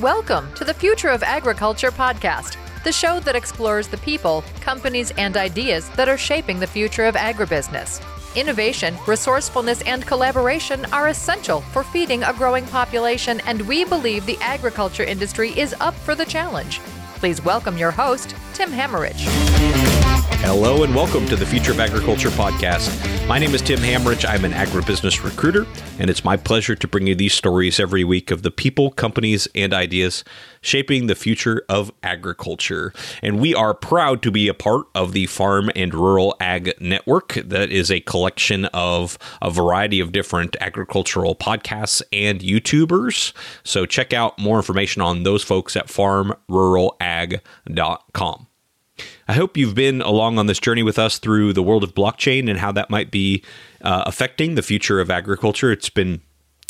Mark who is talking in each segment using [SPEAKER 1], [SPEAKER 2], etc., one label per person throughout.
[SPEAKER 1] Welcome to the Future of Agriculture podcast, the show that explores the people, companies, and ideas that are shaping the future of agribusiness. Innovation, resourcefulness, and collaboration are essential for feeding a growing population, and we believe the agriculture industry is up for the challenge. Please welcome your host, Tim Hammerich.
[SPEAKER 2] Hello and welcome to the Future of Agriculture podcast. My name is Tim Hammerich. I'm an agribusiness recruiter, and it's my pleasure to bring you these stories every week of the people, companies, and ideas shaping the future of agriculture. And we are proud to be a part of the Farm and Rural Ag Network. That is a collection of a variety of different agricultural podcasts and YouTubers. So check out more information on those folks at farmruralag.com. I hope you've been along on this journey with us through the world of blockchain and how that might be uh, affecting the future of agriculture. It's been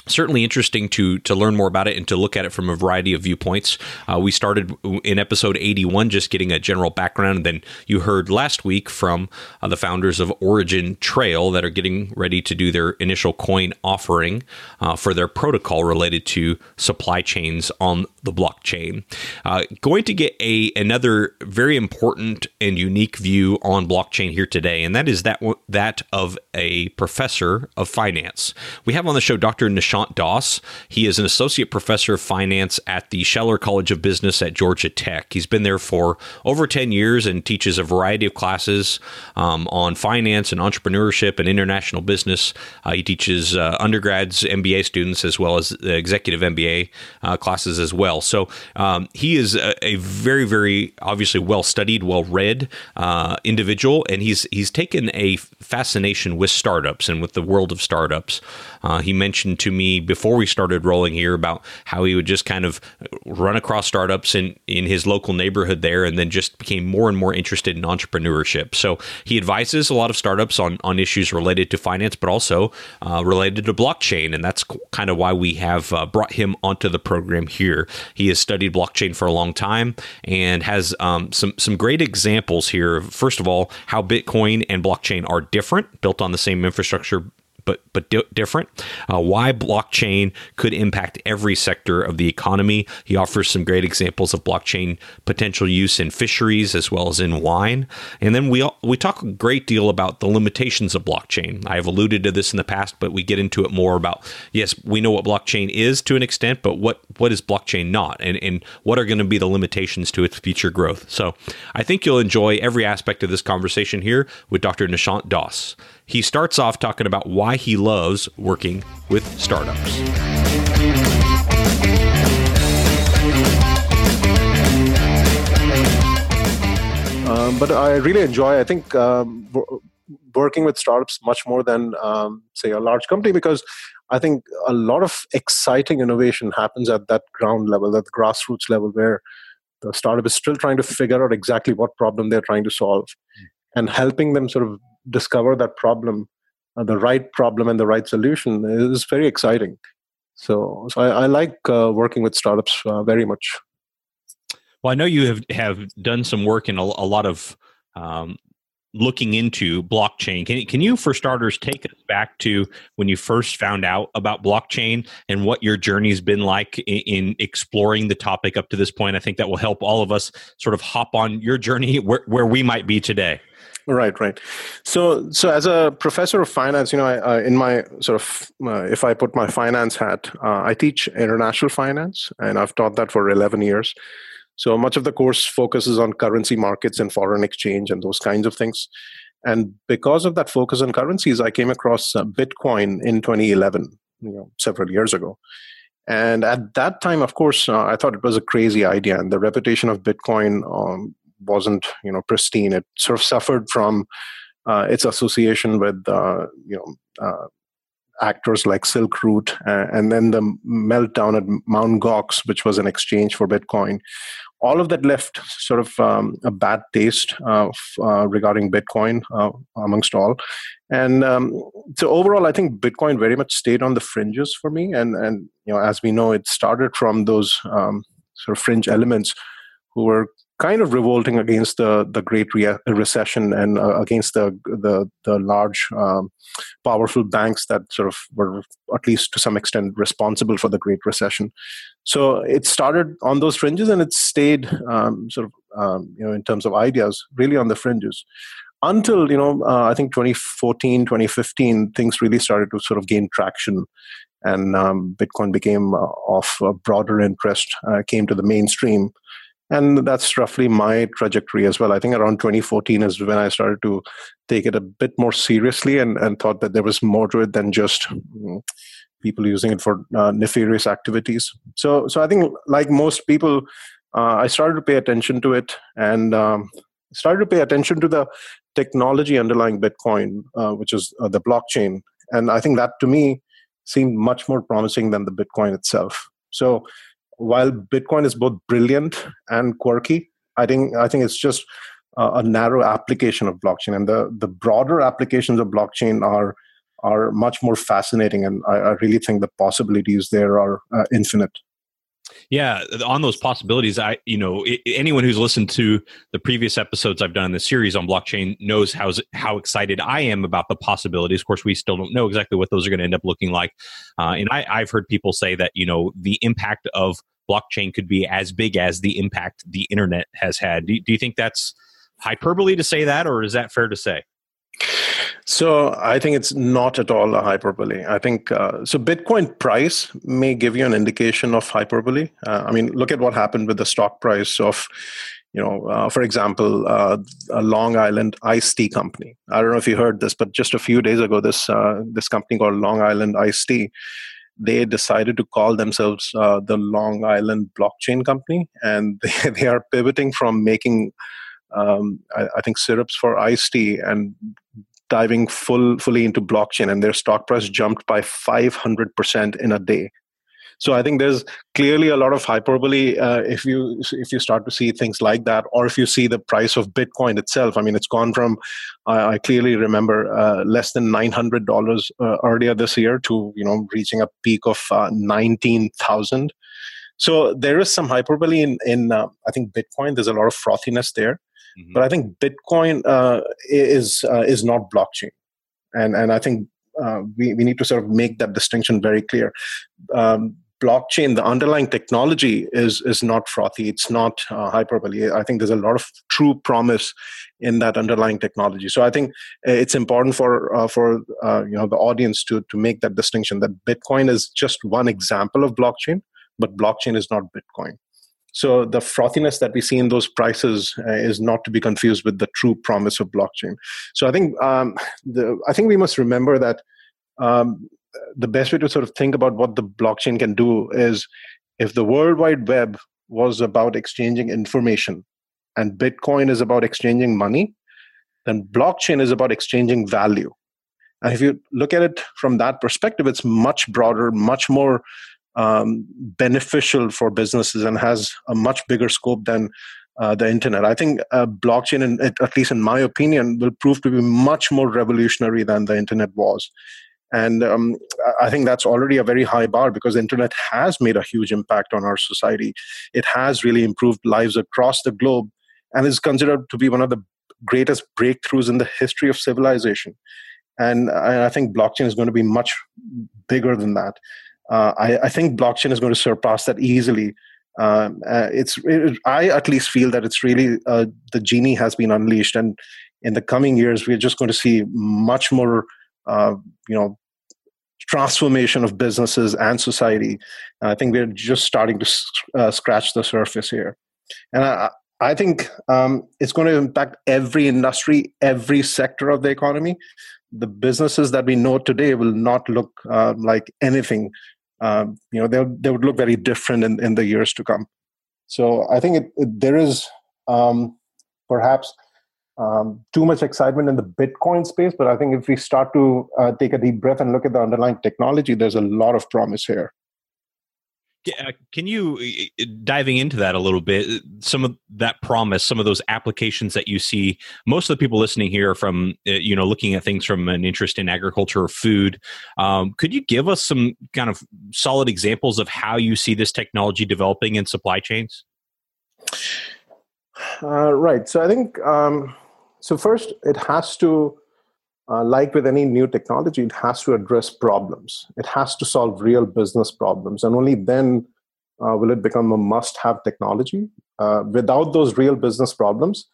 [SPEAKER 2] certainly interesting to to learn more about it and to look at it from a variety of viewpoints. Uh, we started in episode 81 just getting a general background, and then you heard last week from uh, the founders of OriginTrail that are getting ready to do their initial coin offering uh, for their protocol related to supply chains on the blockchain. Uh, going to get a another very important and unique view on blockchain here today, and that is that that of a professor of finance. We have on the show Dr. Nishant Das. He is an associate professor of finance at the Scheller College of Business at Georgia Tech. He's been there for over 10 years and teaches a variety of classes um, on finance and entrepreneurship and international business. Uh, he teaches uh, undergrads, MBA students, as well as executive MBA uh, classes as well. So um, he is a, a, very, very obviously well studied, well read uh, individual, and he's he's taken a fascination with startups and with the world of startups. Uh, he mentioned to me before we started rolling here about how he would just kind of run across startups in, in his local neighborhood there and then just became more and more interested in entrepreneurship. So he advises a lot of startups on, on issues related to finance, but also uh, related to blockchain. And that's kind of why we have uh, brought him onto the program here. He has studied blockchain for a long time and has um, some, some great examples here. First of all, how Bitcoin and blockchain are different, built on the same infrastructure but but di- different. Uh, why blockchain could impact every sector of the economy. He offers some great examples of blockchain potential use in fisheries as well as in wine. And then we we talk a great deal about the limitations of blockchain. I have alluded to this in the past, but we get into it more about yes, we know what blockchain is to an extent, but what what is blockchain not, and and what are going to be the limitations to its future growth. So I think you'll enjoy every aspect of this conversation here with Dr. Nishant Das. He starts off talking about why he loves working with startups.
[SPEAKER 3] Um, but I really enjoy. I think um, working with startups much more than um, say a large company because I think a lot of exciting innovation happens at that ground level, at the grassroots level, where the startup is still trying to figure out exactly what problem they're trying to solve, mm. and helping them sort of discover that problem uh, the right problem and the right solution is very exciting. So, so I, I like uh, working with startups uh, very much.
[SPEAKER 2] Well, I know you have have done some work in a, a lot of um, looking into blockchain. Can can you, for starters, take us back to when you first found out about blockchain and what your journey's been like in, in, exploring the topic up to this point? I think that will help all of us sort of hop on your journey where, where we might be today.
[SPEAKER 3] Right, right. So, so as a professor of finance, you know, I, uh, in my sort of, uh, if I put my finance hat, uh, I teach international finance, and I've taught that for 11 years. So much of the course focuses on currency markets and foreign exchange and those kinds of things. And because of that focus on currencies, I came across uh, Bitcoin in 2011, you know, several years ago. And at that time, of course, uh, I thought it was a crazy idea, and the reputation of Bitcoin um, wasn't you know pristine. It sort of suffered from uh, its association with uh, you know uh, actors like Silk Route, uh, and then the meltdown at Mount Gox, which was an exchange for Bitcoin. All of that left sort of um, a bad taste uh, regarding Bitcoin amongst all, and um, so overall, I think Bitcoin very much stayed on the fringes for me. And and you know, as we know, it started from those um, sort of fringe elements who were kind of revolting against the the Great Re- Recession and uh, against the the the large, um, powerful banks that sort of were at least to some extent responsible for the Great Recession. So it started on those fringes, and it stayed um, sort of um, you know in terms of ideas really on the fringes until you know uh, I think 2014, 2015 things really started to sort of gain traction. And um, Bitcoin became uh, of broader interest, uh, came to the mainstream, and that's roughly my trajectory as well. I think around 2014 is when i started to take it a bit more seriously and, and thought that there was more to it than just mm, people using it for uh, nefarious activities. So so i think like most people uh, i started to pay attention to it and um, started to pay attention to the technology underlying bitcoin uh, which is uh, the blockchain. And i think that to me seemed much more promising than the bitcoin itself. So while Bitcoin is both brilliant and quirky, I think I think it's just a, a narrow application of blockchain, and the the broader applications of blockchain are are much more fascinating, and I, I really think the possibilities there are uh, infinite.
[SPEAKER 2] Yeah, on those possibilities, I you know anyone who's listened to the previous episodes I've done in the series on blockchain knows how how excited I am about the possibilities. Of course, we still don't know exactly what those are going to end up looking like, uh, and I, I've heard people say that you know the impact of blockchain could be as big as the impact the internet has had. Do, do you think that's hyperbole to say that, or is that fair to say?
[SPEAKER 3] So I think it's not at all a hyperbole. I think uh, so. Bitcoin price may give you an indication of hyperbole. Uh, I mean, look at what happened with the stock price of, you know, uh, for example, uh, a Long Island iced tea company. I don't know if you heard this, but just a few days ago, this uh, this company called Long Island iced tea, they decided to call themselves uh, the Long Island Blockchain Company, and they, they are pivoting from making um, I, I, think syrups for iced tea and diving full fully into blockchain and their stock price jumped by 500% in a day. So i think there's clearly a lot of hyperbole uh, if you if you start to see things like that or if you see the price of bitcoin itself. I mean it's gone from i, I clearly remember uh, less than $900 uh, earlier this year to you know reaching a peak of uh, 19000 so there is some hyperbole in in uh, i think bitcoin. There's a lot of frothiness there Mm-hmm. But I think Bitcoin uh, is uh, is not blockchain, and and I think uh, we we need to sort of make that distinction very clear. Um, blockchain, the underlying technology is is not frothy. It's not uh, hyperbole. I think there's a lot of true promise in that underlying technology. So I think it's important for uh, for uh, you know the audience to to make that distinction that Bitcoin is just one example of blockchain, but blockchain is not Bitcoin. So the frothiness that we see in those prices uh, is not to be confused with the true promise of blockchain. So I think um, the, I think we must remember that um, the best way to sort of think about what the blockchain can do is if the World Wide Web was about exchanging information and Bitcoin is about exchanging money, then blockchain is about exchanging value. And if you look at it from that perspective, it's much broader, much more um, beneficial for businesses and has a much bigger scope than uh, the internet. I think uh, blockchain, in, at least in my opinion, will prove to be much more revolutionary than the internet was. And um, I think that's already a very high bar because the internet has made a huge impact on our society. It has really improved lives across the globe and is considered to be one of the greatest breakthroughs in the history of civilization. And I think blockchain is going to be much bigger than that uh, I, I, think blockchain is going to surpass that easily. Um, uh, it's it, I at least feel that it's really uh, the genie has been unleashed, and in the coming years we're just going to see much more, uh, you know, transformation of businesses and society. And I think we're just starting to uh, scratch the surface here, and I, I think um, it's going to impact every industry, every sector of the economy. The businesses that we know today will not look uh, like anything um, you know they they would look very different in, in the years to come. So I think it, it, there is um, perhaps um, too much excitement in the Bitcoin space, but I think if we start to uh, take a deep breath and look at the underlying technology, there's a lot of promise here.
[SPEAKER 2] Uh, can you diving into that a little bit? Uh, some of that promise, some of those applications that you see. Most of the people listening here from uh, you know looking at things from an interest in agriculture or food. Um, could you give us some kind of solid examples of how you see this technology developing in supply chains?
[SPEAKER 3] Uh, right. So I think um, so. First, it has to, uh, like with any new technology, it has to address problems. It has to solve real business problems, and only then uh, will it become a must-have technology. Uh, without those real business problems,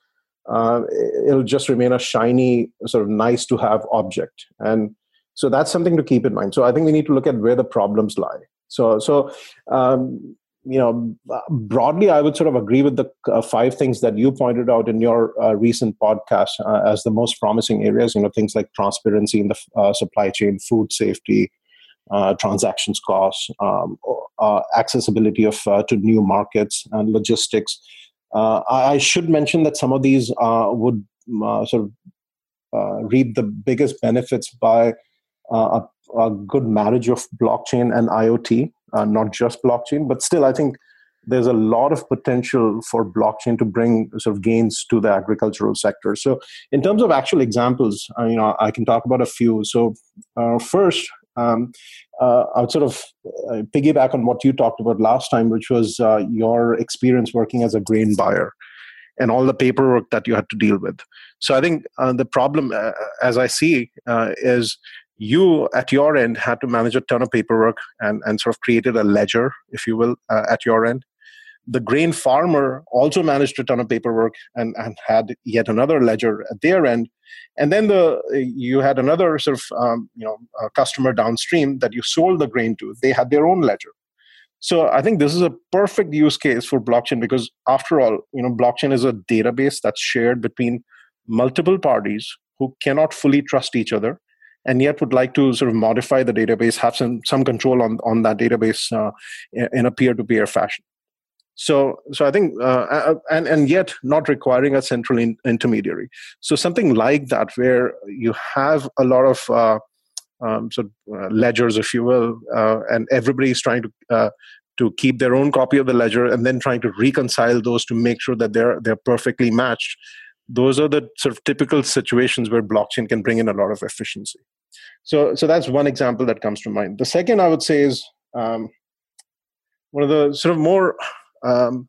[SPEAKER 3] uh, it'll just remain a shiny, sort of nice-to-have object. And so that's something to keep in mind. So I think we need to look at where the problems lie. So, so um, you know, broadly, I would sort of agree with the uh, five things that you pointed out in your uh, recent podcast uh, as the most promising areas. You know, things like transparency in the uh, supply chain, food safety, uh, transactions costs, um, uh, accessibility of to new markets, and logistics. I should mention that some of these would sort of reap the biggest benefits by a, a good marriage of blockchain and IoT uh, not just blockchain. But still, I think there's a lot of potential for blockchain to bring sort of gains to the agricultural sector. So, in terms of actual examples, uh, you know, I can talk about a few. So, uh, first, um, uh, I would sort of uh, piggyback on what you talked about last time, which was uh, your experience working as a grain buyer and all the paperwork that you had to deal with. So, I think uh, the problem, as I see, is you at your end had to manage a ton of paperwork and, and sort of created a ledger, if you will, uh, at your end. The grain farmer also managed a ton of paperwork and, and had yet another ledger at their end. And then the you had another sort of um, you know customer downstream that you sold the grain to. They had their own ledger. So I think this is a perfect use case for blockchain because after all, you know, blockchain is a database that's shared between multiple parties who cannot fully trust each other and yet would like to sort of modify the database, have some, some control on, on that database uh, in a peer-to-peer fashion. So, so I think, uh, and and yet not requiring a central in, intermediary. So something like that, where you have a lot of uh, um, sort of uh, ledgers, if you will, uh, and everybody is trying to uh, to keep their own copy of the ledger, and then trying to reconcile those to make sure that they're they're perfectly matched those are the sort of typical situations where blockchain can bring in a lot of efficiency. So, so that's one example that comes to mind. The second I would say is um, one of the sort of more um,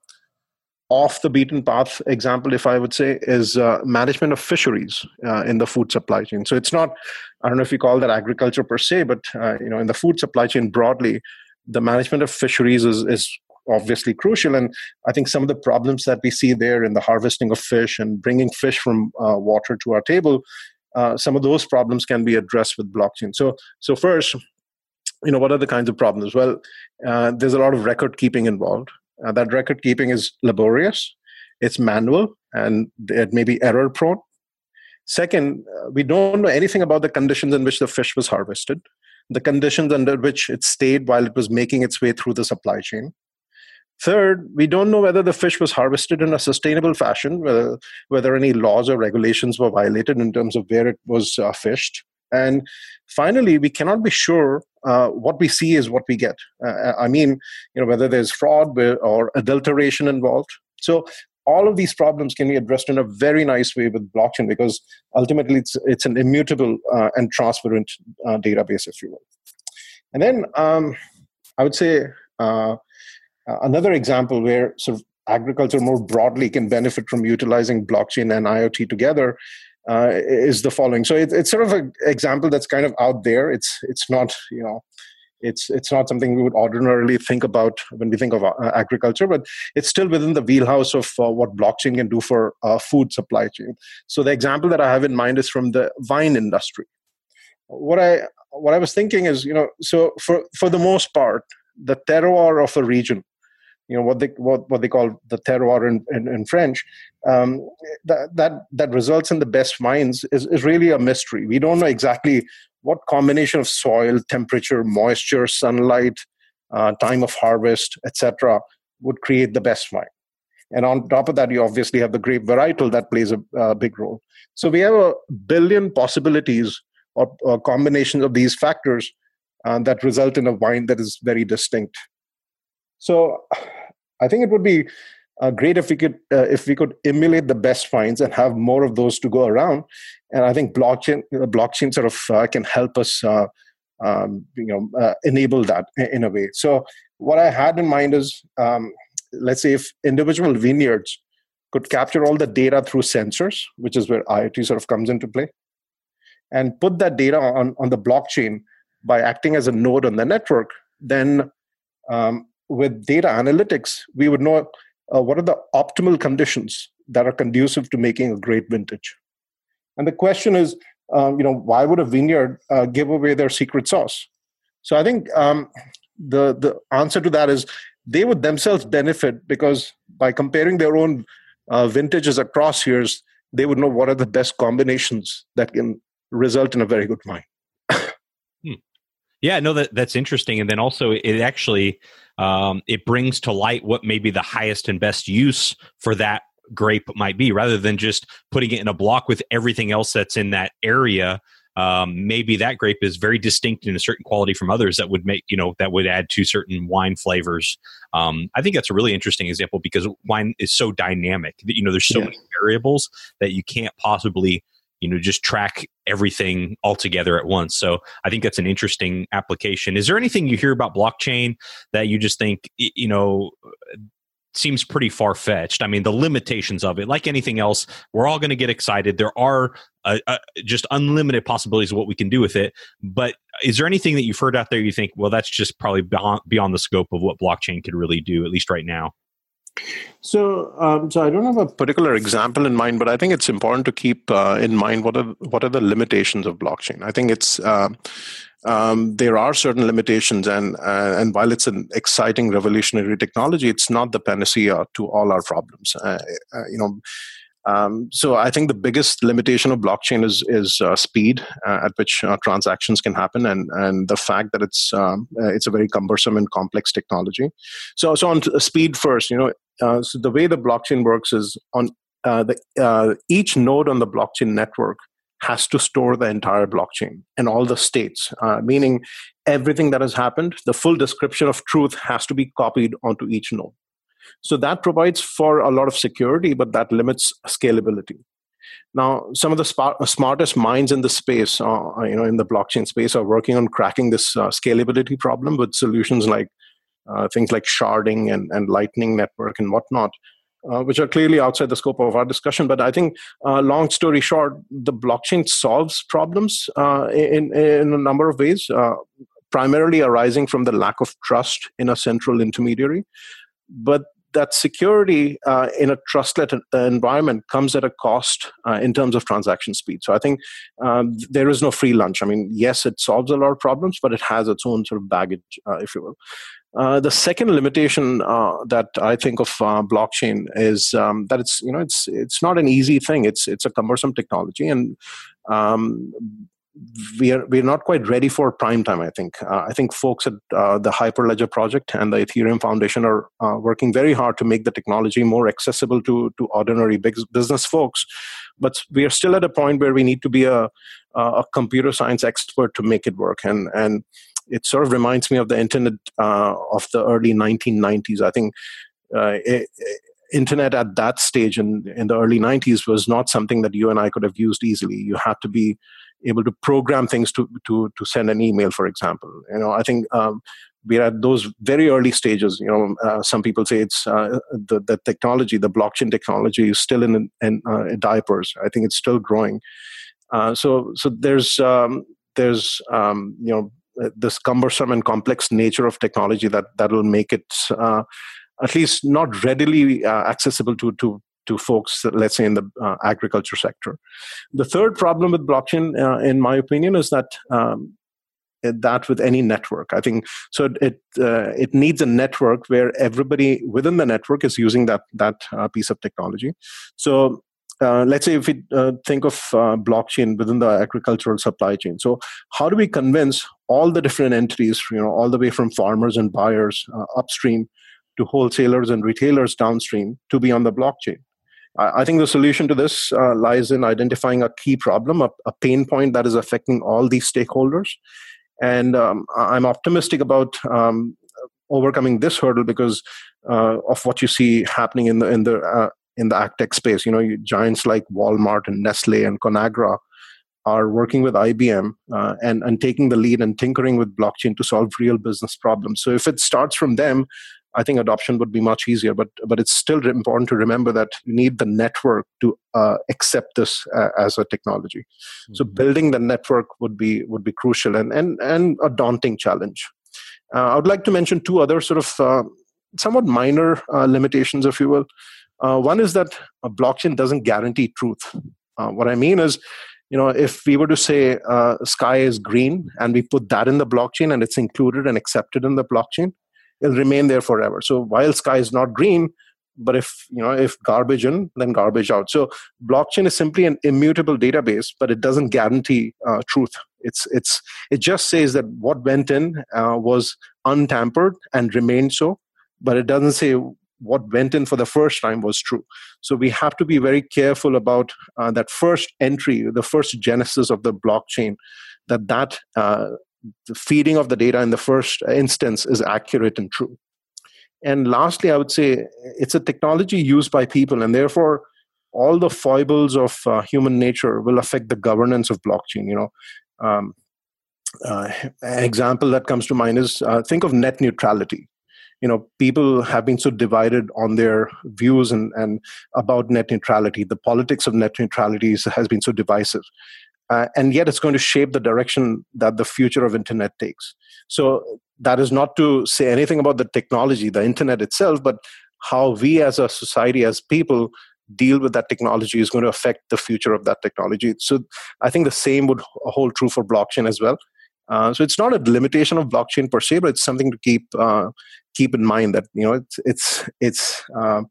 [SPEAKER 3] off the beaten path example, if I would say, is uh, management of fisheries uh, in the food supply chain. So it's not, I don't know if you call that agriculture per se, but uh, you know, in the food supply chain broadly, the management of fisheries is, is obviously crucial. And I think some of the problems that we see there in the harvesting of fish and bringing fish from uh, water to our table, uh, some of those problems can be addressed with blockchain. So, so first, you know, what are the kinds of problems? Well, uh, there's a lot of record keeping involved. Uh, that record keeping is laborious, it's manual, and it may be error prone. Second, uh, we don't know anything about the conditions in which the fish was harvested, the conditions under which it stayed while it was making its way through the supply chain. Third, we don't know whether the fish was harvested in a sustainable fashion, whether, whether any laws or regulations were violated in terms of where it was uh, fished. And finally, we cannot be sure uh, what we see is what we get. Uh, I mean, you know, whether there's fraud or adulteration involved. So all of these problems can be addressed in a very nice way with blockchain because ultimately it's it's an immutable uh, and transparent uh, database, if you will. And then um, I would say uh, another example where sort of agriculture more broadly can benefit from utilizing blockchain and IoT together uh, is the following. So it, it's sort of an example that's kind of out there. It's it's not you know it's it's not something we would ordinarily think about when we think of uh, agriculture, but it's still within the wheelhouse of uh, what blockchain can do for uh, food supply chain. So the example that I have in mind is from the wine industry. What I what I was thinking is you know so for for the most part the terroir of a region you know what they what, what they call the terroir in, in, in French, um, that that that results in the best wines is, is really a mystery. We don't know exactly what combination of soil, temperature, moisture, sunlight, uh, time of harvest, etc., would create the best wine. And on top of that, you obviously have the grape varietal that plays a, big role. So we have a billion possibilities or, or combinations of these factors uh, that result in a wine that is very distinct. So I think it would be uh, great if we could uh, if we could emulate the best finds and have more of those to go around. And I think blockchain blockchain sort of uh, can help us uh, um, you know uh, enable that in a way. So what I had in mind is um, let's say if individual vineyards could capture all the data through sensors, which is where IoT sort of comes into play, and put that data on, on the blockchain by acting as a node on the network, then um, with data analytics, we would know uh, what are the optimal conditions that are conducive to making a great vintage. And the question is, um, you know, why would a vineyard uh, give away their secret sauce? So I think um, the the answer to that is they would themselves benefit because by comparing their own uh, vintages across years, they would know what are the best combinations that can result in a very good wine.
[SPEAKER 2] Yeah, no, that that's interesting, and then also it actually um, it brings to light what may be the highest and best use for that grape might be, rather than just putting it in a block with everything else that's in that area um, maybe that grape is very distinct in a certain quality from others that would make you know that would add to certain wine flavors um, i think that's a really interesting example because wine is so dynamic you know there's so yeah. many variables that you can't possibly you know just track everything all together at once so i think that's an interesting application is there anything you hear about blockchain that you just think you know seems pretty far fetched. I mean, the limitations of it, like anything else, we're all going to get excited. There are uh, uh, just unlimited possibilities of what we can do with it. But is there anything that you've heard out there you think, well, that's just probably beyond, beyond the scope of what blockchain could really do, at least right now?
[SPEAKER 3] So, um, so I don't have a particular example in mind, but I think it's important to keep uh, in mind what are what are the limitations of blockchain. I think it's uh, um, there are certain limitations, and uh, and while it's an exciting, revolutionary technology, it's not the panacea to all our problems. Uh, uh, you know. Um, so I think the biggest limitation of blockchain is is uh, speed uh, at which uh, transactions can happen, and and the fact that it's um, it's a very cumbersome and complex technology. So so on speed first, you know, so the way the blockchain works is on the each node on the blockchain network has to store the entire blockchain and all the states, uh, meaning everything that has happened, the full description of truth has to be copied onto each node. So that provides for a lot of security, but that limits scalability. Now, some of the sp- smartest minds in the space, uh, you know, in the blockchain space, are working on cracking this uh, scalability problem with solutions like uh, things like sharding and, and Lightning Network and whatnot uh, which are clearly outside the scope of our discussion. But I think, uh, long story short, the blockchain solves problems uh, in, in a number of ways, uh, primarily arising from the lack of trust in a central intermediary. But that security uh, in a trustless environment comes at a cost uh, in terms of transaction speed. So I think um, there is no free lunch. I mean, yes, it solves a lot of problems, but it has its own sort of baggage, uh, if you will. Uh, the second limitation uh, that I think of uh, blockchain is um, that it's you know it's it's not an easy thing. It's it's a cumbersome technology, and um, we are we're not quite ready for prime time. I think uh, I think folks at uh, the Hyperledger project and the Ethereum Foundation are working very hard to make the technology more accessible to to ordinary business folks. But we are still at a point where we need to be a a computer science expert to make it work, and and it sort of reminds me of the internet uh, of the early 1990s. I think uh, it, internet at that stage in, in the early 90s was not something that you and I could have used easily. You had to be able to program things to, to, to send an email, for example. You know, I think um, we're at those very early stages. You know, uh, some people say it's uh, the, the technology, the blockchain technology is still in, in uh, diapers. I think it's still growing. Uh, so, so there's um, there's um, you know uh, this cumbersome and complex nature of technology that that will make it uh, at least not readily accessible to to to folks, let's say in the uh, agriculture sector. The third problem with blockchain, uh, in my opinion, is that um, that with any network. I think so. It uh, it needs a network where everybody within the network is using that that uh, piece of technology. So uh, let's say if we uh, think of blockchain within the agricultural supply chain so how do we convince all the different entities you know all the way from farmers and buyers upstream to wholesalers and retailers downstream to be on the blockchain i, think the solution to this uh, lies in identifying a key problem a, a, pain point that is affecting all these stakeholders and um, i'm optimistic about um, overcoming this hurdle because uh, of what you see happening in the in the uh, in the agtech space. You know, giants like Walmart and Nestle and Conagra are working with IBM uh, and, and taking the lead and tinkering with blockchain to solve real business problems. So if it starts from them, I think adoption would be much easier. But but it's still important to remember that you need the network to uh, accept this uh, as a technology. Mm-hmm. So building the network would be would be crucial and and and a daunting challenge. Uh, I would like to mention two other sort of uh, somewhat minor uh, limitations, if you will. Uh, one is that a blockchain doesn't guarantee truth. what I mean is you know if we were to say uh, sky is green and we put that in the blockchain and it's included and accepted in the blockchain it'll remain there forever. So while sky is not green but if you know if garbage in then garbage out. So blockchain is simply an immutable database but it doesn't guarantee uh, truth. It's it's it just says that what went in uh, was untampered and remained so but it doesn't say what went in for the first time was true. So we have to be very careful about uh, that first entry, the first genesis of the blockchain, that that uh, the feeding of the data in the first instance is accurate and true. And lastly, I would say it's a technology used by people, and therefore all the foibles of uh, human nature will affect the governance of blockchain. You know, um, uh, an example that comes to mind is uh, think of net neutrality you know people have been so divided on their views and, and about net neutrality the politics of net neutrality has been so divisive uh, and yet it's going to shape the direction that the future of internet takes. So that is not to say anything about the technology the internet itself but how we as a society as people deal with that technology is going to affect the future of that technology. So i think the same would hold true for blockchain as well. Uh, so it's not a limitation of blockchain per se, but it's something to keep uh, keep in mind that you know it's it's it's uh,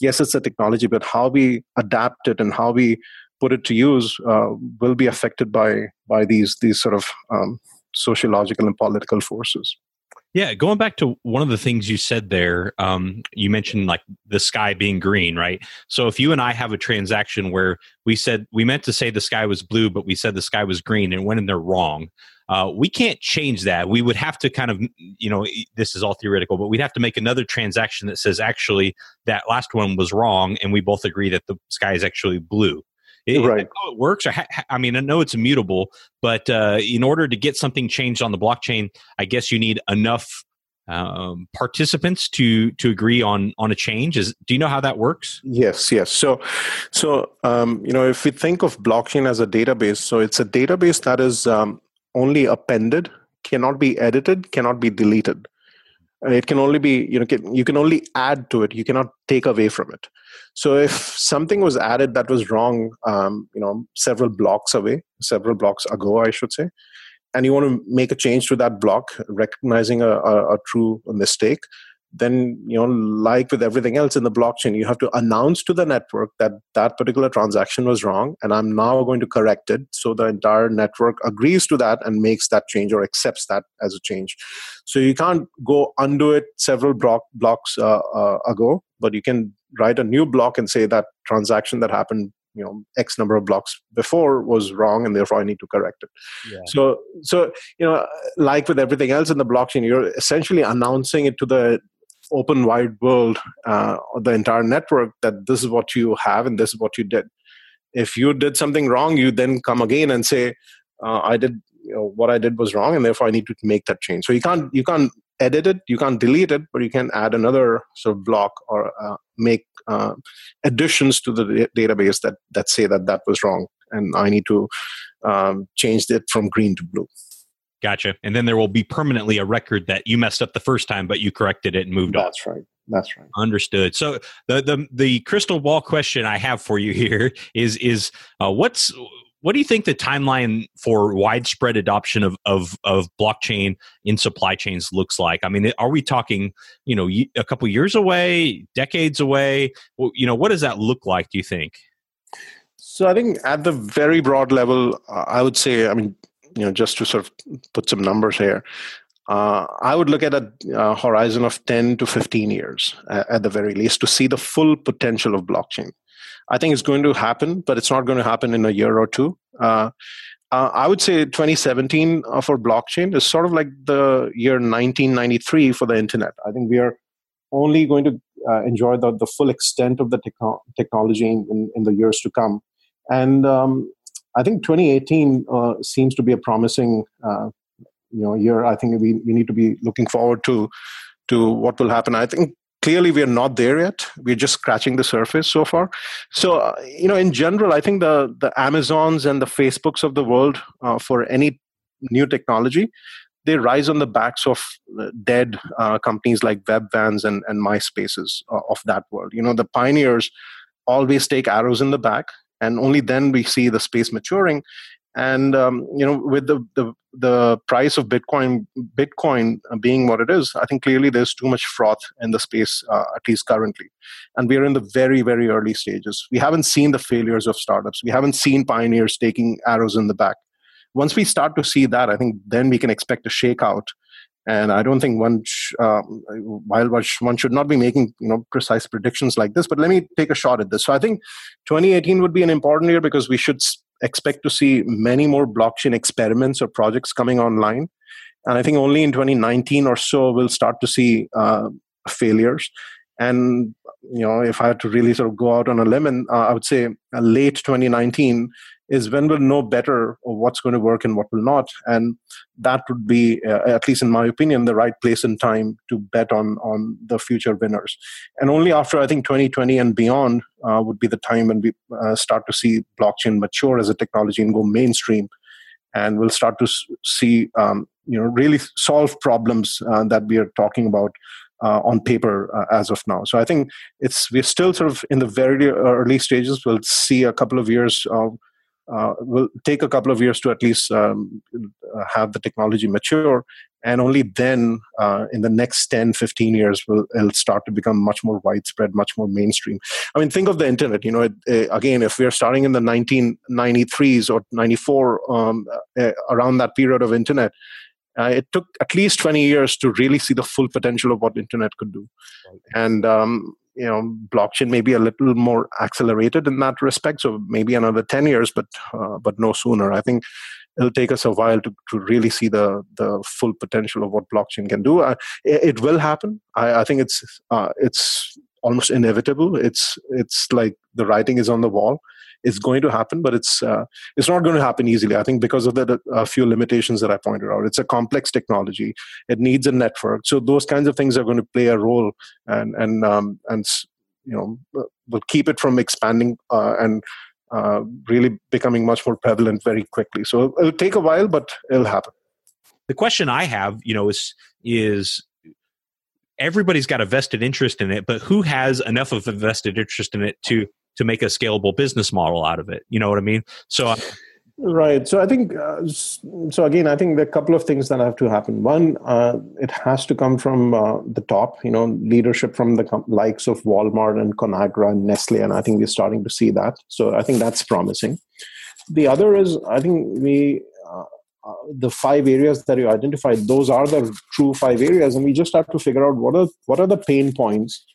[SPEAKER 3] yes, it's a technology, but how we adapt it and how we put it to use uh, will be affected by by these these sort of um, sociological and political forces.
[SPEAKER 2] Yeah, going back to one of the things you said there, um, you mentioned like the sky being green, right? So if you and I have a transaction where we said we meant to say the sky was blue, but we said the sky was green and went in there wrong, uh, we can't change that. We would have to kind of, you know, this is all theoretical, but we'd have to make another transaction that says actually that last one was wrong, and we both agree that the sky is actually blue. It, right. It works? Or ha- I mean, I know it's immutable, but uh, in order to get something changed on the blockchain, I guess you need enough um, participants to to agree on on a change. Is do you know how that works?
[SPEAKER 3] Yes, yes. So, so um, you know, if we think of blockchain as a database, so it's a database that is um, only appended, cannot be edited, cannot be deleted it can only be you know can, you can only add to it. You cannot take away from it. So if something was added that was wrong um, you know several blocks away several blocks ago i should say and you want to make a change to that block recognizing a, a, a true mistake then you know like with everything else in the blockchain you have to announce to the network that that particular transaction was wrong and i'm now going to correct it. So the entire network agrees to that and makes that change or accepts that as a change. So you can't go undo it several block, blocks uh, uh, ago but you can write a new block and say that transaction that happened you know x number of blocks before was wrong and therefore i need to correct it. Yeah. so so you know like with everything else in the blockchain you're essentially announcing it to the open wide world uh, the entire network that this is what you have and this is what you did. If you did something wrong you then come again and say uh, i did you know, what i did was wrong and therefore i need to make that change. So you can't you can't edit it you can't delete it but you can add another sort of block or uh, make uh, additions to the database that that say that that was wrong and i need to um, change it from green to blue
[SPEAKER 2] Gotcha. And then there will be permanently a record that you messed up the first time, but you corrected it and moved
[SPEAKER 3] That's
[SPEAKER 2] on.
[SPEAKER 3] That's right. That's right.
[SPEAKER 2] Understood. So the the the crystal ball question I have for you here is is uh, what's what do you think the timeline for widespread adoption of, of, of blockchain in supply chains looks like? I mean, are we talking, you know, a couple years away, decades away? Well, you know, what does that look like? Do you think?
[SPEAKER 3] So I think at the very broad level, uh, I would say, I mean, you know, just to sort of put some numbers here, uh, I would look at a, a, horizon of 10 to 15 years uh, at the very least to see the full potential of blockchain. I think it's going to happen, but it's not going to happen in a year or two. Uh, uh I would say 2017 uh, for blockchain is sort of like the year 1993 for the internet. I think we are only going to uh, enjoy the, the full extent of the techno- technology in, in, the years to come. And um, I think 2018 uh, seems to be a promising uh, you know year. I think we, we need to be looking forward to to what will happen. I think clearly we are not there yet we're just scratching the surface so far so uh, you know in general i think the the amazons and the facebooks of the world uh, for any new technology they rise on the backs of uh, dead uh, companies like webvans and, and myspaces of that world you know the pioneers always take arrows in the back and only then we see the space maturing. And um, you know with the, the the price of bitcoin bitcoin being what it is i think clearly there's too much froth in the space uh, at least currently. And we're in the very very early stages. We haven't seen the failures of startups. We haven't seen pioneers taking arrows in the back. Once we start to see that i think then we can expect a shakeout and I don't think one, sh- uh, while one should not be making you know precise predictions like this, but let me take a shot at this. So I think 2018 would be an important year because we should expect to see many more blockchain experiments or projects coming online. And I think only in 2019 or so we'll start to see uh, failures. And you know, if I had to really sort of go out on a limb, and uh, I would say uh, late 2019 is when we'll know better what's going to work and what will not. And that would be, uh, at least in my opinion, the right place and time to bet on on the future winners. And only after I think 2020 and beyond uh, would be the time when we uh, start to see blockchain mature as a technology and go mainstream. And we'll start to see, um, you know, really solve problems uh, that we are talking about uh, on paper uh, as of now. So I think it's we're still sort of in the very early stages. We'll see a couple of years of uh, will take a couple of years to at least um, uh, have the technology mature. And only then uh, in the next 10 15 years will it'll start to become much more widespread much more mainstream. I mean think of the internet you know it, uh, again if we're starting in the 1993s or 94 um, uh, around that period of internet uh, it took at least 20 years to really see the full potential of what internet could do. And um, you know blockchain may be a little more accelerated in that respect so maybe another 10 years but uh, but no sooner. I think it'll take us a while to, to really see the the full potential of what blockchain can do. Uh, it, it, will happen. I, I think it's uh, it's almost inevitable. It's it's like the writing is on the wall it's going to happen, but it's uh, it's not going to happen easily. I think because of the a few limitations that I pointed out. It's a complex technology. It needs a network. So those kinds of things are going to play a role, and and um, and you know uh, will keep it from expanding uh, and uh, really becoming much more prevalent very quickly. So it'll take a while, but it'll happen.
[SPEAKER 2] The question I have, you know, is is everybody's got a vested interest in it, but who has enough of a vested interest in it to to make a scalable business model out of it. You know what I mean? So. Uh,
[SPEAKER 3] right. So I think, uh, so again, I think there are a couple of things that have to happen. One, uh, it has to come from uh, the top, you know, leadership from the com- likes of Walmart and Conagra and Nestle. And I think we're starting to see that. So I think that's promising. The other is, I think we, uh, uh, the five areas that you identified, those are the true five areas. And we just have to figure out what are, what are the pain points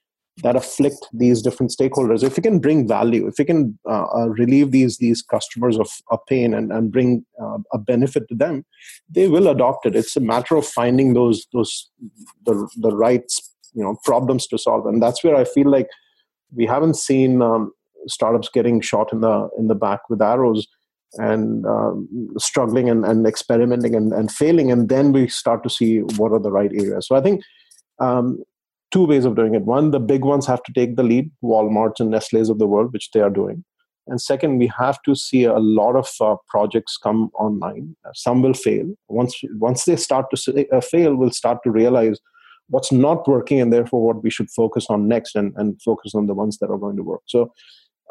[SPEAKER 3] that afflict these different stakeholders. If we can bring value if we can uh, uh, relieve these these customers of, of pain and, and bring uh, a benefit to them they will adopt it. It's a matter of finding those those the, the right you know problems to solve. And that's where i feel like we haven't seen um, startups getting shot in the in the back with arrows and um, struggling and, and experimenting and, and failing. And then we start to see what are the right areas. So i think um, two ways of doing it. One, the big ones have to take the lead, Walmarts and Nestle's of the world, which they are doing. And second, we have to see a lot of uh, projects come online. Some will fail. Once once they start to say, uh, fail, we'll start to realize what's not working, and therefore what we should focus on next, and, and focus on the ones that are going to work. So,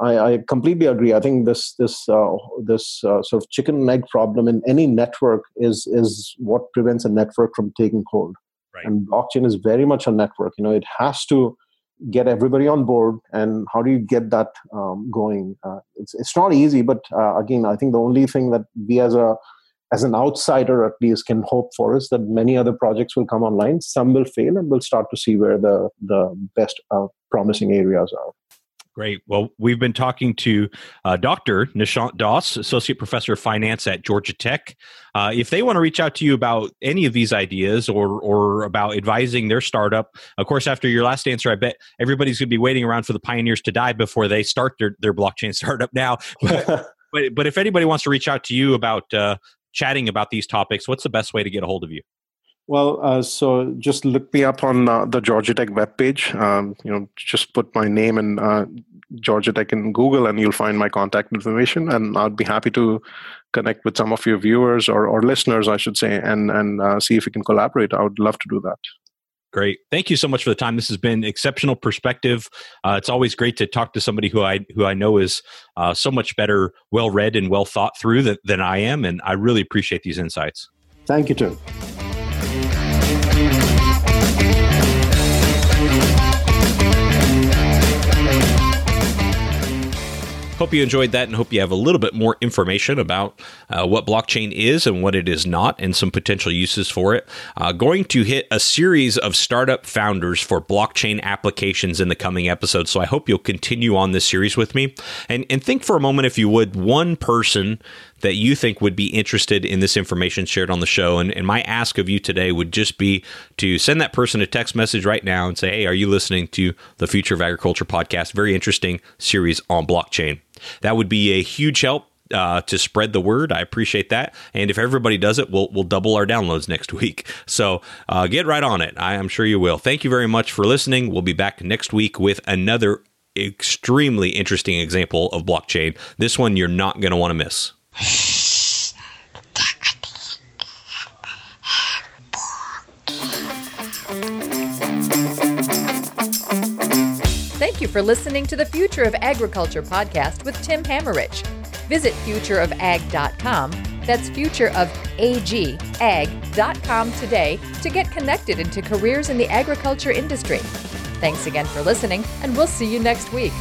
[SPEAKER 3] I, I completely agree. I think this this uh, this uh, sort of chicken and egg problem in any network is is what prevents a network from taking hold. Right. And blockchain is very much a network. You know, it has to get everybody on board. And how do you get that um, going? Uh, it's it's not easy, but uh, again, I think the only thing that we as a as an outsider at least can hope for is that many other projects will come online. Some will fail, and we'll start to see where the the best uh, promising areas are.
[SPEAKER 2] Great. Well, we've been talking to uh, Dr. Nishant Das, Associate Professor of Finance at Georgia Tech. Uh, if they want to reach out to you about any of these ideas or, or about advising their startup, of course, after your last answer, I bet everybody's going to be waiting around for the pioneers to die before they start their, their blockchain startup now. But, but, but, if anybody wants to reach out to you about uh, chatting about these topics, what's the best way to get a hold of you?
[SPEAKER 3] Well, uh, so just look me up on uh, the Georgia Tech webpage. Um, you know, just put my name and uh, Georgia Tech in Google, and you'll find my contact information. And I'd be happy to connect with some of your viewers or, or listeners, I should say, and and uh, see if we can collaborate. I would love to do that.
[SPEAKER 2] Great. Thank you so much for the time. This has been exceptional perspective. Uh, it's always great to talk to somebody who I who I know is uh, so much better, well read, and well thought through than, than I am, and I really appreciate these insights.
[SPEAKER 3] Thank you, Tim.
[SPEAKER 2] Hope you enjoyed that and hope you have a little bit more information about uh, what blockchain is and what it is not and some potential uses for it. Uh, going to hit a series of startup founders for blockchain applications in the coming episodes. So I hope you'll continue on this series with me. And, and think for a moment, if you would, one person that you think would be interested in this information shared on the show. And, and my ask of you today would just be to send that person a text message right now and say, Hey, are you listening to the Future of Agriculture podcast? Very interesting series on blockchain. That would be a huge help uh, to spread the word. I appreciate that. And if everybody does it, we'll, we'll double our downloads next week. So uh, get right on it. I am sure you will. Thank you very much for listening. We'll be back next week with another extremely interesting example of blockchain. This one you're not going to want to miss.
[SPEAKER 1] Thank you for listening to the Future of Agriculture podcast with Tim Hammerich. Visit futureofag.com, that's futureofag.com today to get connected into careers in the agriculture industry. Thanks again for listening, and we'll see you next week.